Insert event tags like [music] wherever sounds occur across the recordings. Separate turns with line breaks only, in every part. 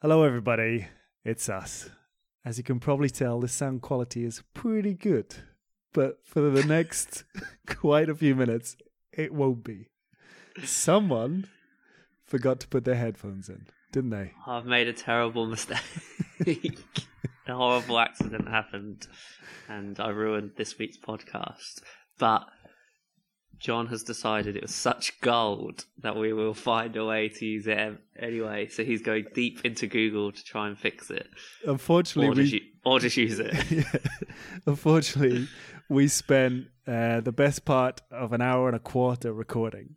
Hello, everybody. It's us. As you can probably tell, the sound quality is pretty good, but for the [laughs] next quite a few minutes, it won't be. Someone forgot to put their headphones in, didn't they?
I've made a terrible mistake. [laughs] a horrible accident happened, and I ruined this week's podcast. But John has decided it was such gold that we will find a way to use it anyway. So he's going deep into Google to try and fix it,
Unfortunately,
or just,
we
or just use it. [laughs]
Yeah. Unfortunately, we spent uh, the best part of an hour and a quarter recording.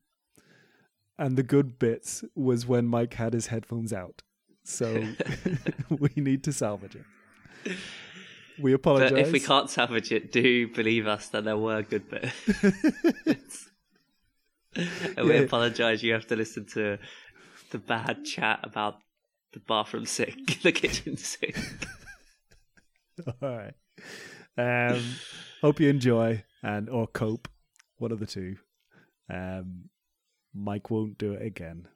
And the good bits was when Mike had his headphones out. So [laughs] [laughs] we need to salvage it. We apologize.
But if we can't salvage it, do believe us that there were good bits. [laughs] and we
Yeah.
apologise. You have to listen to the bad chat about the bathroom sink, [laughs] the kitchen sink. [laughs]
All right. Um, hope you enjoy and or cope, one of the two. Um, Mike won't do it again.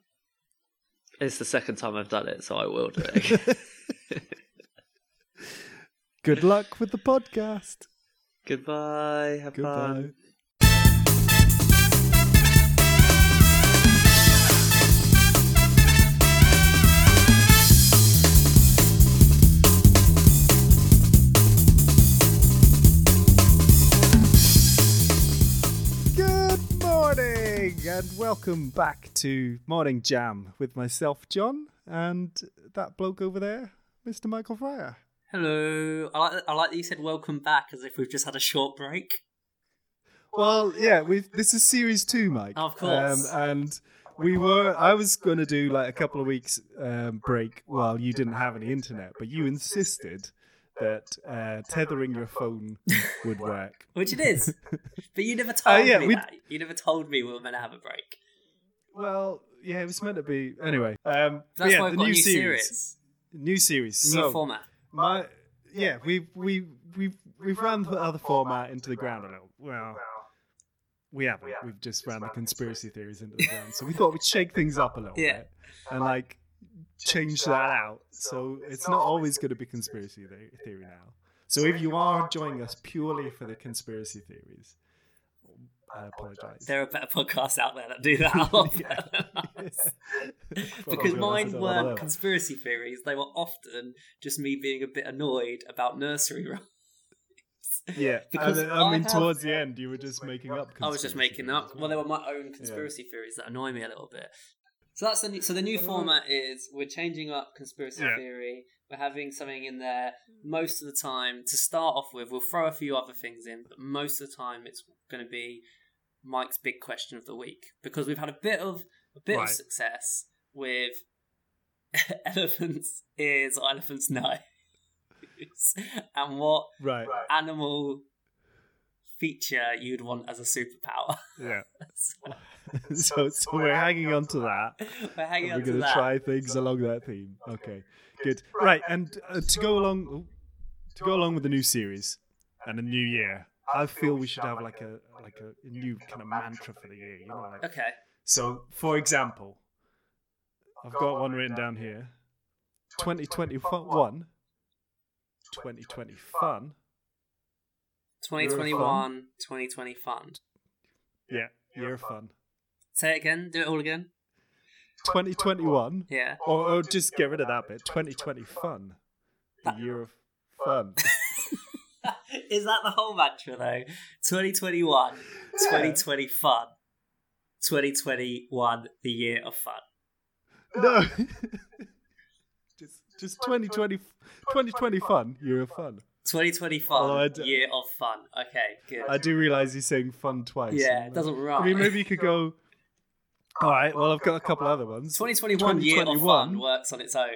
It's the second time I've done it, so I will do it.
Good luck with the podcast.
Goodbye. Have
Goodbye.
fun.
Good morning and welcome back to Morning Jam with myself, John, and that bloke over there, Mr. Michael Fryer.
Hello. I like I like that you said welcome back as if we've just had a short break.
Well, yeah, we this is series two, Mike.
Of course.
Um, and we were I was going to do like a couple of weeks um, break while you didn't have any internet, but you insisted that uh, tethering your phone would [laughs] work.
Which it is. [laughs] but you never told
Uh, yeah,
me
we-
that. You never told me we were meant to have a break.
Well, yeah, it was meant to be. Anyway, um,
That's
yeah,
why I've
the
got
new
new
series,
series.
new series,
New
so,
format.
My yeah, we we we we've run the other format into the ground a little. Well, we haven't. We've just ran the conspiracy theories into the ground. So we thought we'd shake things up a little
Yeah.
bit and like change that out. So it's not always going to be conspiracy theory now. So if you are joining us purely for the conspiracy theories, I apologize.
There are better podcasts out there that do that a lot better than us. because mine weren't conspiracy theories. They were often just me being a bit annoyed about nursery [laughs] rhymes.
Yeah,
because
and, then, I
I
mean,
have-
towards the end, you were just making up.
I was just making up.
as
Well, they were my own conspiracy theories that annoy me a little bit. So that's the new, so the new format is we're changing up conspiracy
Yeah.
theory. We're having something in there mm. most of the time. To start off with, we'll throw a few other things in, but most of the time it's going to be Mike's big question of the week because we've had a bit of a bit
Right.
of success with [laughs] elephants' ears or elephants' [laughs] nose, and what
Right.
animal feature you'd want as a superpower. [laughs]
Yeah. so, so we're hanging on to that.
We're hanging on
We're
on to
going to try things along that theme. Okay, good. Right, and uh, to go along, to go along with the new series and a new year, I feel we should have like a like a new kind of mantra for the year. You know, like
Okay.
so. For example, I've got one written down here. 2021. 2020 fun.
2021, 2020 fun.
Yeah, year of fun.
Say it again. Do it all again.
2021.
Yeah.
Or, or just get rid of that bit. 2020 fun. The year of fun. [laughs]
Is that the whole mantra though? 2021, 2020 fun. 2021, the year of fun.
No. [laughs] just just 2020 2020 fun. Year of fun.
2020
Although
fun,
I d-
year of fun. Okay, good.
I do realize he's saying fun twice.
yeah, it uh, doesn't rhyme.
I mean, maybe you could go. All right. Well, I've got a couple other ones.
2021, year of fun works on its own.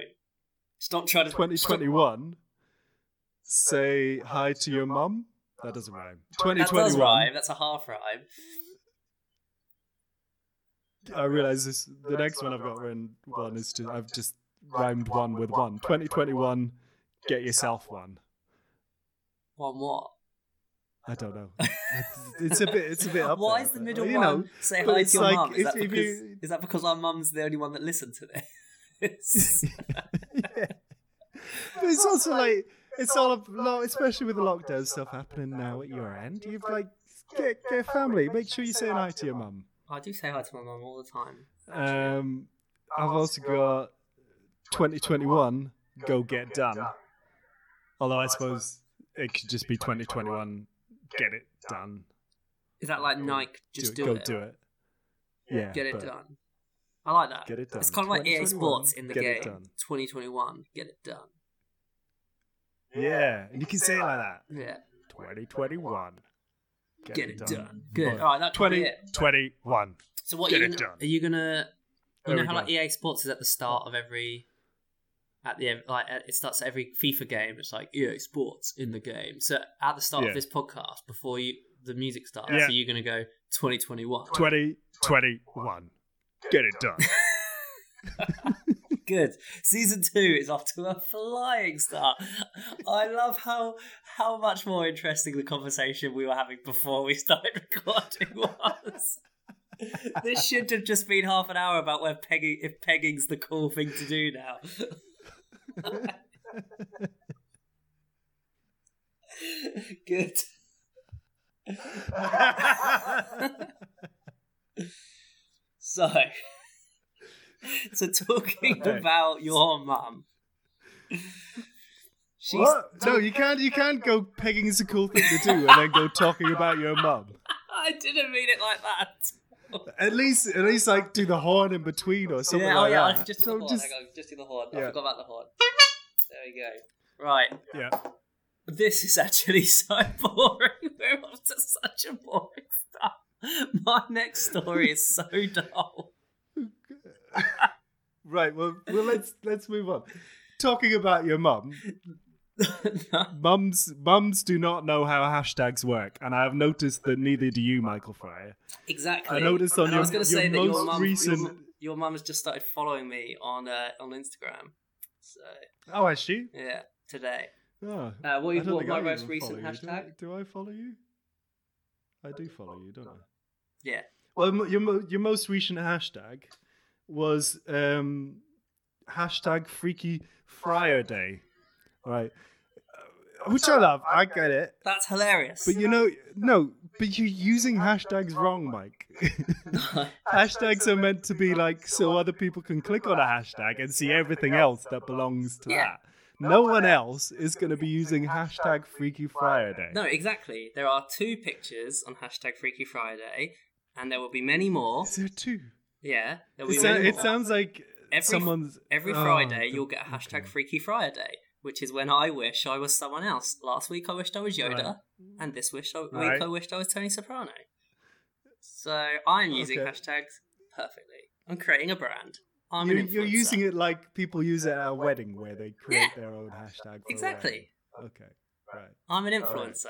Just don't try to.
2021. Say hi to your mum. That doesn't rhyme. 2021.
That
2021.
does rhyme. That's a half rhyme.
I realize this. The next one I've got written one is just I've just rhymed one with one. 2021. Get yourself one.
One what?
I don't know. It's a bit. It's a bit [laughs] up
Why
there,
is the
but,
middle
you
one
know,
say hi to your
like
mum? Is, that because,
you-
is that because our mum's the only one that listened to this? [laughs]
yeah. But it's also like it's all a lot, especially with the lockdown stuff happening now at your end. You've like get get family. Make sure you say hi to your mum.
I do say hi to my mum all the time.
Um, I've also got 2021 go get done. Although I suppose it could just be 2021 get it done.
Is that like Nike? Just
do
do,
it,
it.
go do it. Yeah,
Get it done. I like that.
Get it done.
It's kind of like EA Sports in the
get it
game.
done.
2021, get it done.
Yeah, and you can say it like that.
Yeah,
2021. Get,
get, it done. Good.
But
All right, that's probably it.
2021.
So what
Get
are you gonna,
done.
Are you gonna? You
There
know how
go.
like EA Sports is at the start of every. At the end, like it starts every FIFA game. It's like EA Sports in the game. So at the start
Yeah.
of this podcast, before you the music starts,
Yeah.
are you gonna go 2021?
2021. Get it done. [laughs] [laughs]
Good. Season two is off to a flying start. I love how how much more interesting the conversation we were having before we started recording was. this should have just been half an hour about where pegging if pegging's the cool thing to do now. Good. So, so talking
Okay.
about your mum. She's
what? No, you can't. You can't go pegging is a cool thing to do, and then go talking about your mum. [laughs]
I didn't mean it like that.
At least, at least, like do the horn in between or something
yeah, oh
like
yeah, I
that.
can just do the horn.
just-
Hang on, just do the horn. I
Yeah.
forgot about the horn. There we go. Right.
yeah.
This is actually [laughs] so boring. [laughs] We're off to such a boring stuff. My next story is so [laughs] dull.
Right. Well, well, let's let's move on. Talking about your mum, [laughs] mums mums do not know how hashtags work, and I have noticed that neither do you, Michael Fryer.
exactly.
I noticed on
and I
your-
was going to
your
say that your
most
mum,
recent-
your, mum- your mum has just started following me on uh, on Instagram. So
Oh, is she?
yeah, today.
Oh,
Uh, what
I
what my
I
most recent
you. Do I-
hashtag?
Do I, follow you? I do follow you, don't I?
Yeah.
Well, your your most recent hashtag was um, hashtag Freaky Friar Day, right? Which I love. I get it,
That's hilarious.
but you know, no, but you're using hashtags wrong, Mike. [laughs] [laughs] hashtags are meant to be like so other people can click on a hashtag and see everything else that belongs to
Yeah.
that. No one else is going to be using hashtag Freaky Friday.
No, exactly. There are two pictures on hashtag Freaky Friday, and there will be many more.
Is there two?
Yeah, there will
It,
be
sou-
many
it
more.
sounds like
Every-
someone's
Every
Oh,
Friday,
the-
you'll get a hashtag
okay.
Freaky Friday, which is when I wish I was someone else. Last week I wished I was Yoda,
Right.
and this wish I,
Right.
week I wished I was Tony Soprano. So I'm using
Okay.
hashtags perfectly. I'm creating a brand. I'm
You're,
an
you're using it like people use it at a wedding where they create
Yeah.
their own hashtag. For
Exactly.
Okay. Right.
I'm an influencer,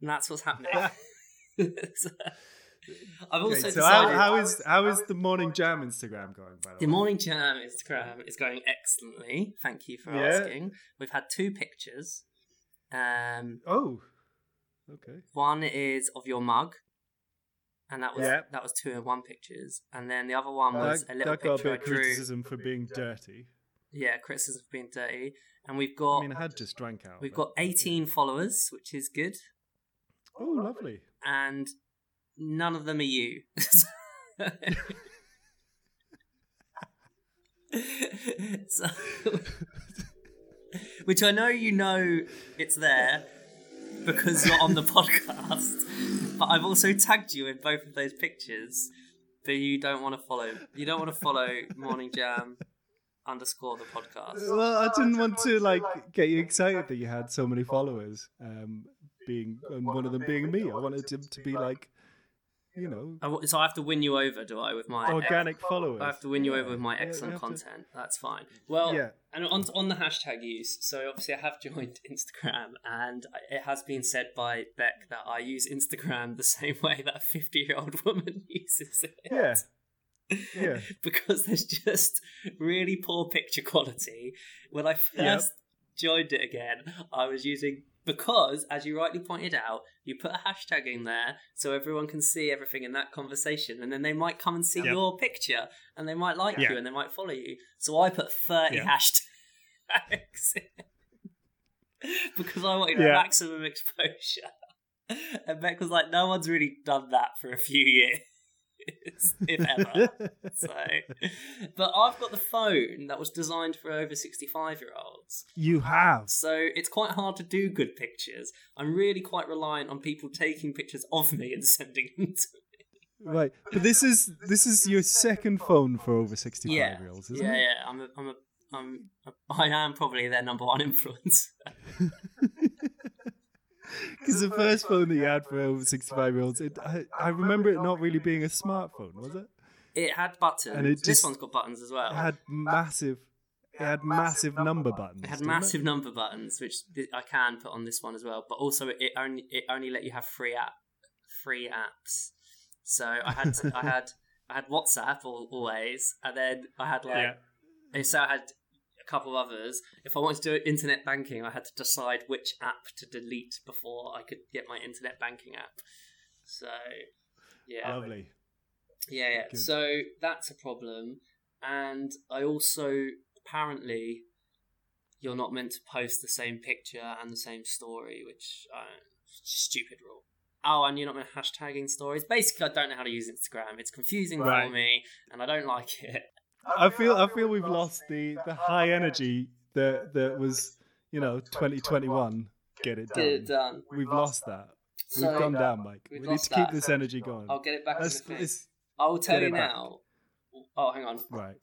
and that's what's happening. [laughs] [laughs] So, I've
Okay,
also
so how, how is how is the morning jam Instagram going? By the, way?
the
way?
morning jam Instagram is going excellently. Thank you for
Yeah.
asking. We've had two pictures. Um,
Oh. Okay.
One is of your mug, and that was
Yeah.
that was two in one pictures, and then the other one was
that
a little
that got a
picture
bit
I
of
drew.
criticism for being dirty.
Yeah, criticism for being dirty, and we've got
I mean, I had just drank out.
we've got eighteen followers, which is good,
Oh, lovely.
and none of them are you. so, which I know you know it's there because you're on the podcast, but I've also tagged you in both of those pictures. But you don't want to follow. You don't want to follow Morning Jam underscore the podcast.
Well, I didn't want to like get you excited that you had so many followers. Um, being and one of them being me. I wanted him to be like, you know,
I w- so I have to win you over, do I? With my
organic followers.
I have to win you over with my
Yeah, you
excellent
to-
content. That's fine. Well,
Yeah.
and on on the hashtag use. So obviously, I have [laughs] joined Instagram, and it has been said by Beck that I use Instagram the [laughs] same way that a fifty-year-old [laughs] woman uses it.
Yeah. Yeah.
because there's just really poor picture quality. When I first
Yep.
joined it again, I was using because, as you rightly pointed out, you put a hashtag in there so everyone can see everything in that conversation, and then they might come and see
Yep.
your picture, and they might like
Yeah.
you, and they might follow you. So I put thirty
Yeah.
hashtags. [laughs]
because I wanted
Yeah.
maximum exposure. [laughs] And Beck was like, no one's really done that for a few years, if ever. so, but I've got the phone that was designed for over 65 year olds.
you have.
So it's quite hard to do good pictures. I'm really quite reliant on people taking pictures of me and [laughs] sending them to me.
Right, but this is this is your second phone for over sixty-five
Yeah,
year olds, isn't
yeah,
it?
yeah. Yeah. I'm a, I'm a, I'm, a, I am probably their number one [laughs] influence. [laughs]
Because the first phone that you had for over sixty-five year olds, it, I, I remember it not really being a smartphone, was it?
It had buttons.
And it
this one's got buttons as well.
It had massive, it had massive number buttons.
It had
didn't
massive number buttons, which I can put on this one as well. But also, it only it only let you have free app free apps. So I had I had [laughs] I had WhatsApp al- always, and then I had like
Yeah.
so I had a couple of others. If I wanted to do internet banking, I had to decide which app to delete before I could get my internet banking app. So yeah,
Lovely.
yeah, yeah.
Good.
So that's a problem. And I also apparently you're not meant to post the same picture and the same story, which uh, stupid rule. Oh, and you're not meant to hashtagging stories. Basically, I don't know how to use Instagram. It's confusing for me, and I don't like it.
I feel I feel we've lost the, the high energy that that was you know 2021. Get it done.
Get it done.
We've lost that.
So-
we've gone down, Mike.
We've
need to keep
that.
this energy going.
I'll get it back.
Let's,
as a thing.
let's-
I will tell you
it back.
now. Oh, hang on.
right,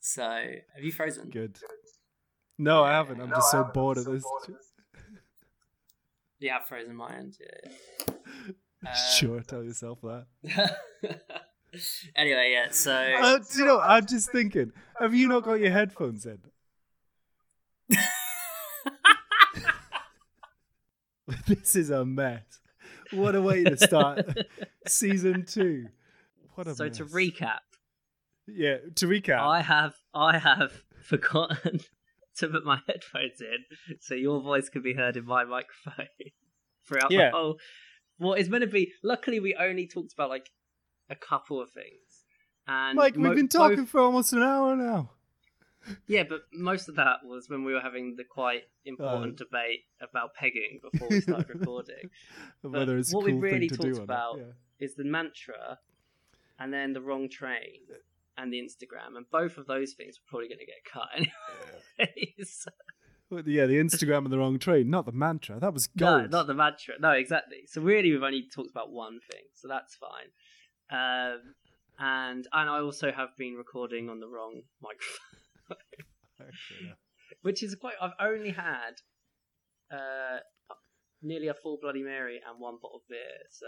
So, have you frozen?
good. No, I haven't. I'm just so bored of this.
Yeah, I've frozen my end. Yeah. [laughs] Um,
sure, tell yourself that. [laughs] [laughs]
anyway, yeah. So
Uh, do you know, I'm just thinking. Have you not got your headphones in? [laughs] this is a mess. What a way to start [laughs] season two. What a
So
mess.
to recap,
yeah, to recap.
I have I have forgotten to put my headphones in so your voice can be heard in my microphone throughout
Yeah.
the whole. What is meant to be? Luckily, we only talked about like a couple of things, and
Mike, we've
mo-
been
both-
talking for almost an hour now.
Yeah, but most of that was when we were having the quite important uh. debate about pegging before we started [laughs] recording.
Whether it's a
what we really talked about-
not.
Is the mantra, and then the wrong train, and the Instagram, and both of those things are probably going to get cut. [laughs] Anyway. So-
Yeah. Well, yeah, the Instagram and the wrong train, not the mantra. That was
no,
gold.
not the mantra. No, exactly. So really, we've only talked about one thing, so that's fine. Um, and and I also have been recording on the wrong microphone. [laughs] Which is quite. I've only had uh, nearly a full Bloody Mary and one bottle of beer, so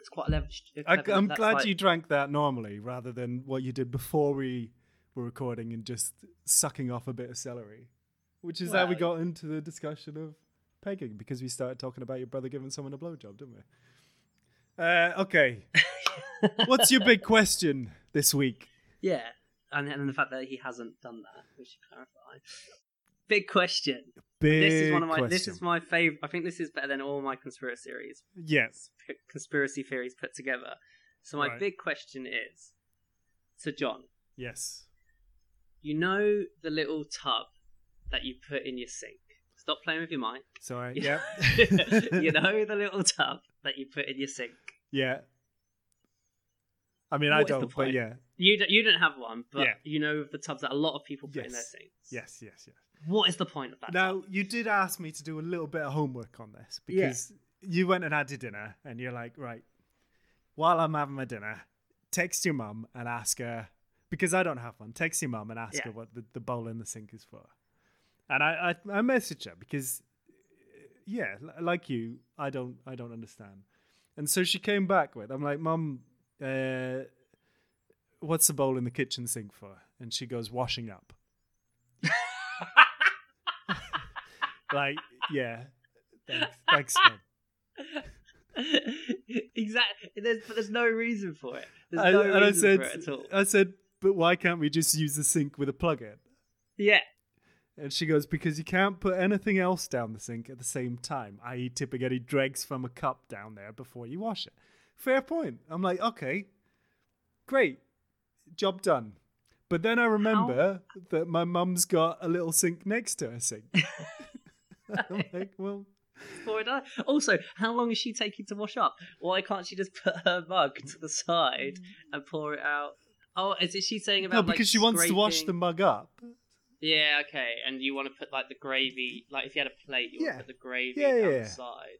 it's quite a level.
I, I'm
that's
glad
like-
you drank that normally rather than what you did before we were recording and just sucking off a bit of celery, which is how we got into the discussion of pegging because we started talking about your brother giving someone a blowjob, didn't we? Uh, okay. [laughs] What's your big question this week?
Yeah, and and the fact that he hasn't done that, we should clarify. Big question.
Big
this is one of my.
question.
This is my favorite. I think this is better than all my conspiracy theories.
yes.
Conspiracy theories put together. So my
Right.
big question is, to John.
Yes.
You know the little tub that you put in your sink. Stop playing with your mic.
Sorry. [laughs] Yeah.
you know the little tub that you put in your sink.
Yeah. I mean, I
What the
don't, but yeah.
You don't, you don't have one, but
Yeah.
you know the tubs that a lot of people put in their
Yes.
sinks.
Yes, yes, yes.
What is the point of that?
Now, you did ask me to do a little bit of homework on this because you went and had your dinner and you're like, right, while I'm having my dinner, text your mum and ask her, because I don't have one, text your mum and ask
Yeah.
her what the, the bowl in the sink is for. And I, I, I messaged her because, yeah, like you, I don't, I don't understand. And so she came back with, I'm like, mum, uh, what's the bowl in the kitchen sink for? And she goes, washing up. [laughs] like, yeah. Thanks, thanks, mum.
exactly. There's, but there's no reason for it. There's
I,
no
and I
reason
said,
for it at all.
I said, but why can't we just use the sink with a plug in?
Yeah.
And she goes, because you can't put anything else down the sink at the same time, i.e., tipping any dregs from a cup down there before you wash it. Fair point. I'm like, okay, great, job done. But then I remember that my mum's got a little sink next to her sink. [laughs] I'm [laughs] like, well,
Pour it out. Also, how long is she taking to wash up? Why can't she just put her mug to the side mm. and pour it out? Oh, is it she saying about
no,
like,
because she wants to wash the mug up.
Yeah, okay. And you want to put like the gravy, like if you had a plate, you
Yeah.
want to put the gravy
Yeah, yeah.
the side.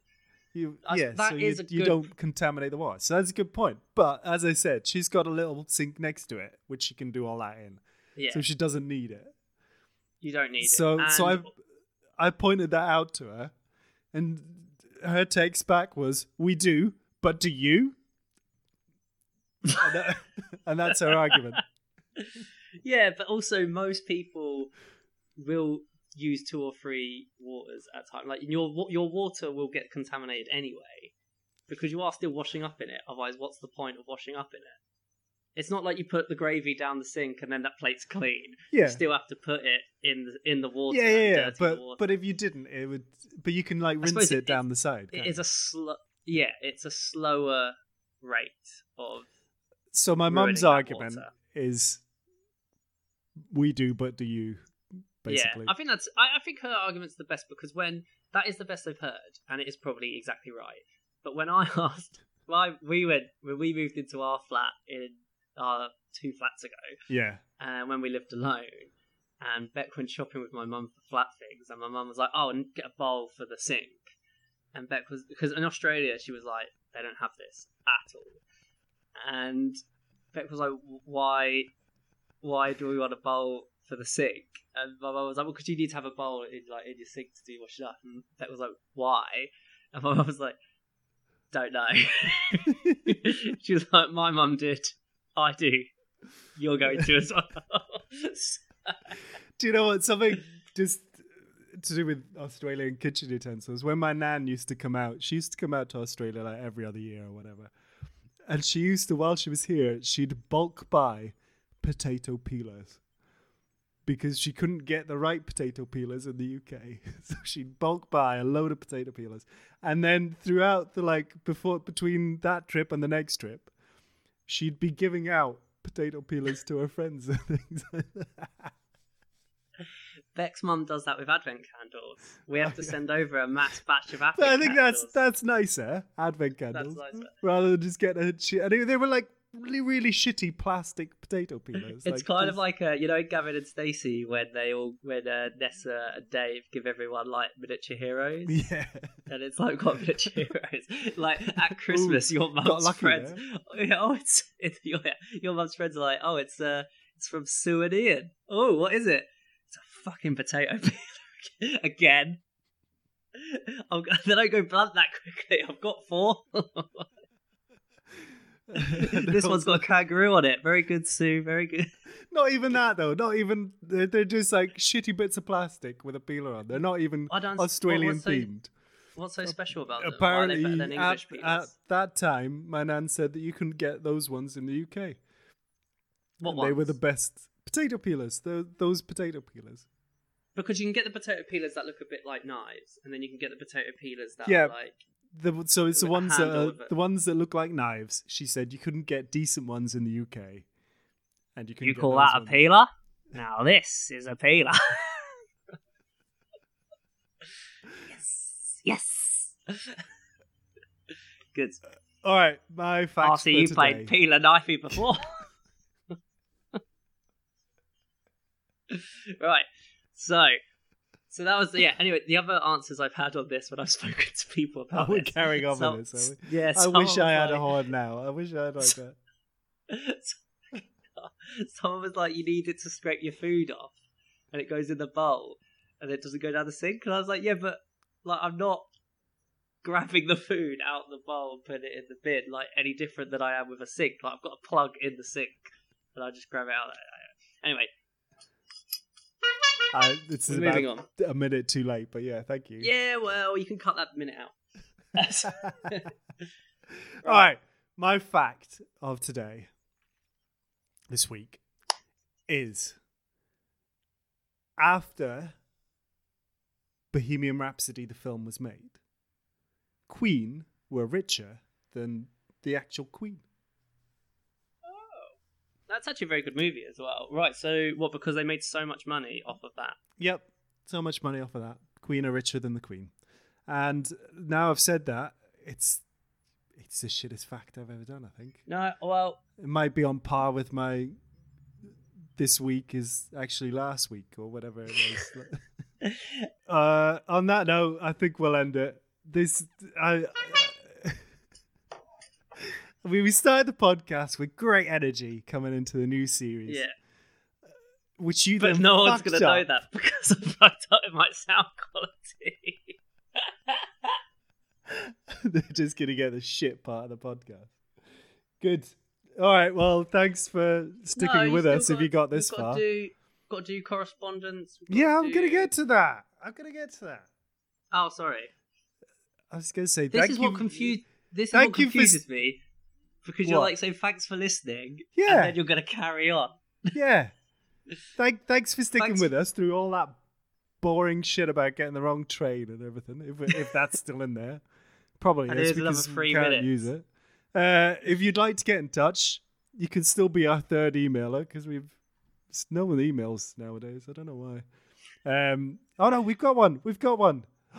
You,
I
yeah,
that
so
is
you,
good-
don't contaminate the water. So that's a good point. But as I said, she's got a little sink next to it, which she can do all that in.
Yeah,
So she doesn't need it.
you don't need
so
it.
so I I pointed that out to her, and her takes back was, "We do, but do you?" [laughs] and, that- [laughs] and that's her argument. [laughs]
Yeah, but also most people will use two or three waters at a time. Like your your water will get contaminated anyway because you are still washing up in it. Otherwise, what's the point of washing up in it? It's not like you put the gravy down the sink and then that plate's clean.
Yeah.
You still have to put it in the in the water.
Yeah, yeah, yeah. But
water.
but if you didn't, it would. But you can like rinse it,
it-
down the side.
it is a slow. Yeah, it's a slower rate of
So my mum's argument
water.
is, "We do, but do you?" Basically,
Yeah, I think that's. I, I think her argument's the best because when that is the best I've heard, and it is probably exactly right. But when I [laughs] asked, why we went when we moved into our flat in uh, two flats ago,
yeah.
and when we lived alone, and Beck went shopping with my mum for flat things, and my mum was like, "Oh, get a bowl for the sink," and Beck was because in Australia she was like, "They don't have this at all," and Beck was like, "Why, why do we want a bowl for the sink?" And my mum was like, "Well, because you need to have a bowl in like in your sink to do wash it up," and Beck was like, "Why?" And my mum was like, "Don't know." [laughs] she was like, "My mum did, I do." You're going to as well. [laughs]
Do you know what? Something just to do with Australian kitchen utensils. When my nan used to come out, she used to come out to Australia like every other year or whatever. And she used to, while she was here, she'd bulk buy potato peelers because she couldn't get the right potato peelers in the UK. [laughs] So she'd bulk buy a load of potato peelers. And then throughout the like before between that trip and the next trip, she'd be giving out potato peelers to her friends and [laughs] things like that.
Beck's mum does that with advent candles. We have to [laughs] send over a mass batch of advent
I think that's
candles.
that's nicer. Advent candles,
nicer.
rather than just get a. I think they were like really really shitty plastic potato peelers. [laughs]
It's kind of like uh, you know Gavin and Stacey when they all when uh, Nessa and Dave give everyone like miniature heroes, [laughs]
yeah.
and it's like got miniature heroes. Like at [laughs] Christmas, your mum's friends. Oh, oh, it's, it's your, your mum's friends are like, oh, it's uh, it's from Sue and Ian. Oh, what is it? It's a fucking potato peeler again. I'm, they don't go blunt that quickly. I've got four. [laughs] this oh, one's got a kangaroo on it. Very good, Sue. Very good. [laughs]
Not even that though. Not even they're, they're just like shitty bits of plastic with a peeler on. They're not even
I don't- what-
Australian
what's so-
themed.
What's so special about them? Why are they
Apparently,
than
at, at that time, my nan said that you couldn't get those ones in the UK.
What
They were the best potato peelers. The, those potato peelers.
Because you can get the potato peelers that look a bit like knives, and then you can get the potato peelers that
Yeah.
are like
The, so it's the
a
ones that are, the ones that look like knives. She said you couldn't get decent ones in the UK, and you can.
You call that a
ones.
peeler? Now this is a peeler. [laughs] yes. Yes. [laughs] Good.
All right, my facts
After you
today.
played peeler knifey before. [laughs] right. So so that was yeah, anyway, the other answers I've had on this when I've [laughs] spoken to people
about.
about
we're
this.
carrying on
So-
with this. Are we?
Yeah,
I wish I had a
like-
horn now. I wish I had like [laughs] that.
Someone was like, "You need it to scrape your food off, and it goes in the bowl, and it doesn't go down the sink." And I was like, "Yeah, but like I'm not grabbing the food out of the bowl and putting it in the bin like any different than I am with a sink. Like I've got a plug in the sink, and I just grab it out." Anyway,
Uh, it's
We're [laughs]
about
moving on.
a minute too late, but yeah, thank you.
yeah, well, you can cut that minute out.
All [laughs] [laughs] right, my fact of today, this week, is after Bohemian Rhapsody, the film, was made, Queen were richer than the actual Queen.
That That's actually a very good movie as well. Right, so what? Because they made so much money off of that.
Yep, so much money off of that. Queen are richer than the Queen. And now I've said that, it's it's the shittest fact I've ever done. I think
No, well,
it might be on par with my. This week is actually last week or whatever it was. [laughs] uh, on that note, I think we'll end it. This I. I mean, we started the podcast with great energy coming into the new series,
yeah.
Uh, which you
But
then
no one's going to know that [laughs] because I fucked up in my sound quality. [laughs]
They're just gonna get the shit part of the podcast. Good. All right. Well, thanks for sticking
No,
with us. if you got this far,
got To do, got to do correspondence.
yeah, I'm gonna get to that. I'm gonna get to that.
Oh, sorry.
I was gonna say
This
thank
is
you.
what confused. This is
thank
what
you for
confuses me because you're
What?
like saying thanks for listening,
Yeah.
and then you're going to carry on.
Yeah. Thank, thanks for sticking
Thanks-
with us through all that boring shit about getting the wrong train and everything. If if that's still in there, probably
And
is
here's another
because we
three
can't
minutes.
use it. Uh, if you'd like to get in touch, you can still be our third emailer because we've it's no one emails nowadays. I don't know why. Um, oh no, we've got one. We've got one. [gasps]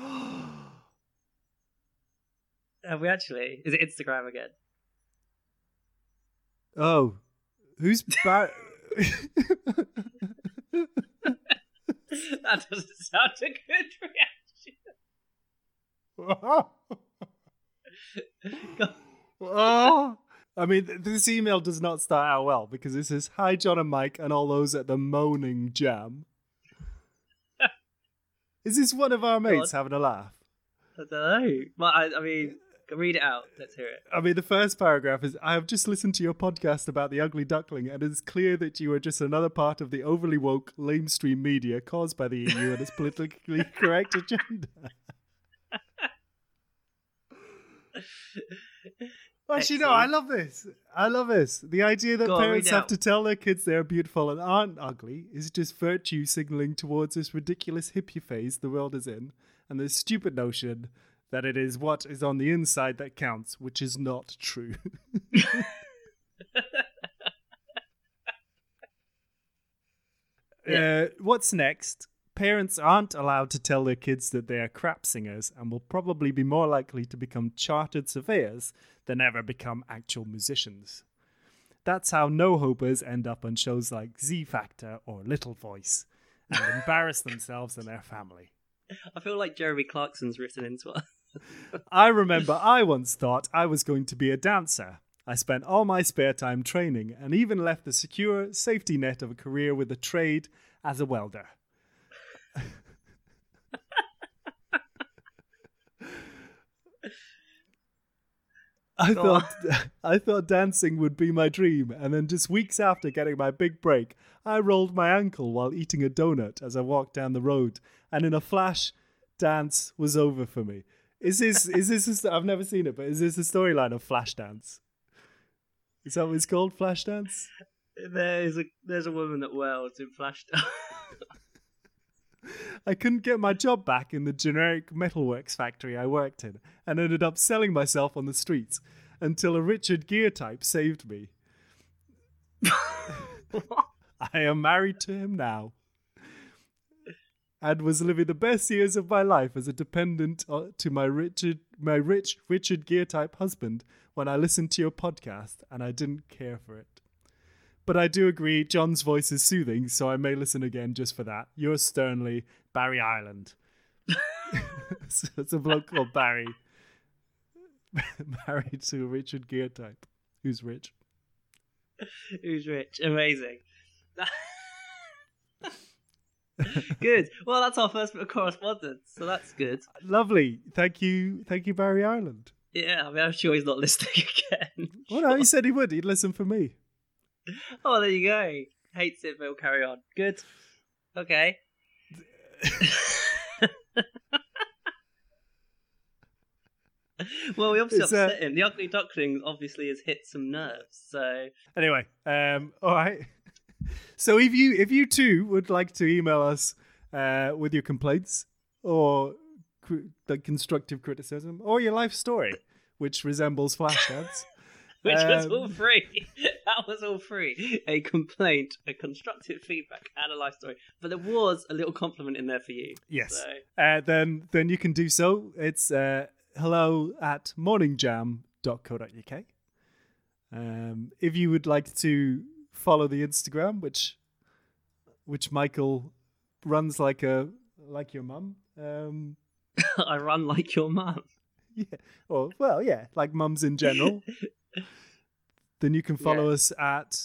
Have we actually? Is it Instagram again?
Oh, who's Bar- [laughs]
that doesn't sound a good reaction. [laughs]
Oh. I mean, this email does not start out well because it says, Hi, John and Mike, and all those at the Moaning Jam. [laughs] Is this one of our mates
God.
having a laugh?
I don't know. Well, I, I mean, read it out. Let's hear it.
I mean, the first paragraph is I have just listened to your podcast about the ugly duckling, and it is clear that you are just another part of the overly woke, lamestream media caused by the EU and its politically [laughs] correct agenda. [laughs] Actually, no, I love this. I love this. The idea that
Go
parents have
out.
to tell their kids they're beautiful and aren't ugly is just virtue signaling towards this ridiculous hippie phase the world is in, and the stupid notion that it is what is on the inside that counts, which is not true. [laughs] uh, what's next? Parents aren't allowed to tell their kids that they are crap singers and will probably be more likely to become chartered surveyors than ever become actual musicians. That's how no hopers end up on shows like Z Factor or Little Voice and [laughs] embarrass themselves and their family.
I feel like Jeremy Clarkson's written into it.
I remember I once thought I was going to be a dancer. I spent all my spare time training and even left the secure safety net of a career with a trade as a welder. I thought [laughs] I thought dancing would be my dream, and then just weeks after getting my big break, I rolled my ankle while eating a donut as I walked down the road, and in a flash, dance was over for me. Is this is this a, I've never seen it, but is this a storyline of Flashdance? Is that what it's called, Flashdance?
There's a there's a woman that welds in Flashdance. [laughs]
I couldn't get my job back in the generic metalworks factory I worked in, and ended up selling myself on the streets until a Richard Gere type saved me. [laughs] [laughs] I am married to him now. And was living the best years of my life as a dependent uh, to my Richard, my rich Richard Gere type husband when I listened to your podcast, and I didn't care for it. But I do agree, John's voice is soothing, so I may listen again just for that. Yours sternly, Barry Island. [laughs] so it's a bloke called Barry, [laughs] married to Richard Gere type, who's rich.
Who's rich? Amazing. [laughs] [laughs] good. Well, that's our first bit of correspondence, so that's good.
Lovely. Thank you. Thank you, Barry Island.
Yeah, I mean, I'm sure he's not [laughs] listening again.
Well, no, he said he would. He'd listen for me.
oh, there you go. Hates it, but he'll carry on. Good. Okay. [laughs] well, we obviously
It's, uh,
upset him. The ugly duckling obviously has hit some nerves, so
Anyway, um, all right. So if you if you too would like to email us uh, with your complaints or like constructive criticism or your life story, which resembles Flashdance, [laughs]
which was
Um,
all free. [laughs] that was all free. a complaint, a constructive feedback, and a life story. But there was a little compliment in there for you.
Yes.
So,
Uh, then then you can do so. It's uh, hello at morningjam.co.uk. Um, if you would like to follow the Instagram, which which Michael runs like a like your mum. Um, [laughs]
I run like your mum. [laughs]
yeah. Or well, yeah, like mums in general. [laughs] then you can follow
Yeah.
us at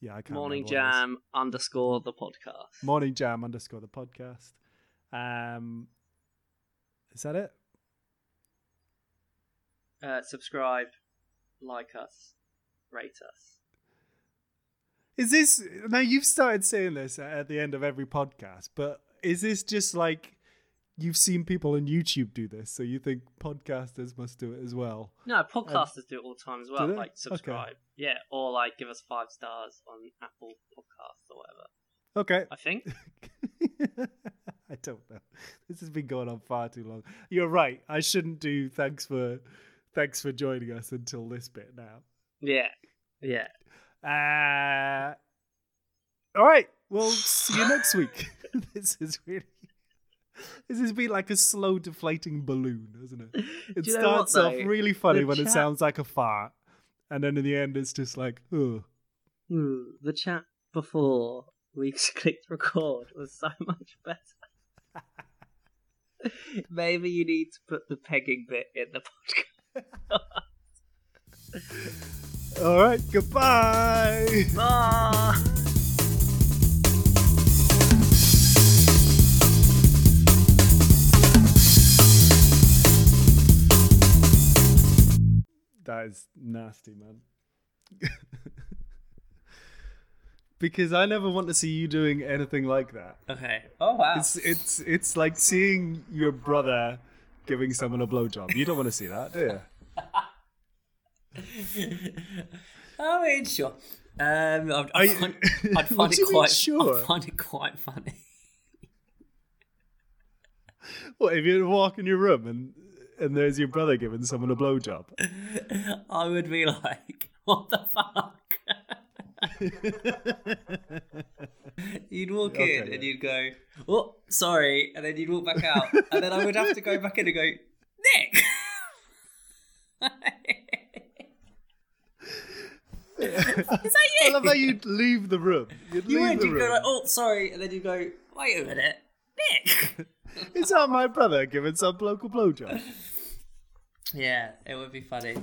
yeah, I can't
Morning
remember what it is.
Jam underscore the podcast.
Morning Jam underscore the podcast. Um, is that it?
Uh, subscribe, like us, rate us.
Is this now? You've started saying this at the end of every podcast, but is this just like you've seen people on YouTube do this, so you think podcasters must do it as well?
No, um, podcasters do it all the time as well. Like subscribe, yeah, or like give us five stars on Apple Podcasts or whatever.
Okay.
I think. [laughs]
I don't know. This has been going on far too long. You're right. I shouldn't do thanks for thanks for joining us until this bit now.
Yeah, yeah.
Uh, all right. We'll see you next week. [laughs] this is really. This has been like a slow deflating balloon, hasn't it? [laughs] It
you know what,
starts off really funny
The
when it sounds like a fart, and then in the end, it's just like, oh,
Hmm, the chat before we [laughs] clicked record was so much better. Maybe you need to put the pegging bit in the podcast.
All right. Goodbye.
Ah!
That is nasty, man. [laughs] because I never want to see you doing anything like that.
Okay. Oh wow.
It's it's it's like seeing your brother giving someone a blowjob. You don't want to see that, do you? [laughs] [laughs]
I mean, sure. Um, I'd, I'd find, I'd [laughs] find it quite.
sure?
I'd find it quite funny.
What if you walk in your room and and there's your brother giving someone a blowjob? [laughs]
I would be like, "What the fuck?" you'd walk
Okay,
in
yeah.
and you'd go, "Oh, sorry," and then you'd walk back out, and then I would have to go back in and go, "Nick." Is that
I love how you'd leave the room. You'd
You
leave
would.
the
You'd
room.
go like, "Oh, sorry," and then you'd go, "Wait a minute, Nick." [laughs]
Is that my brother giving some bloke a blowjob?
yeah, it would be funny.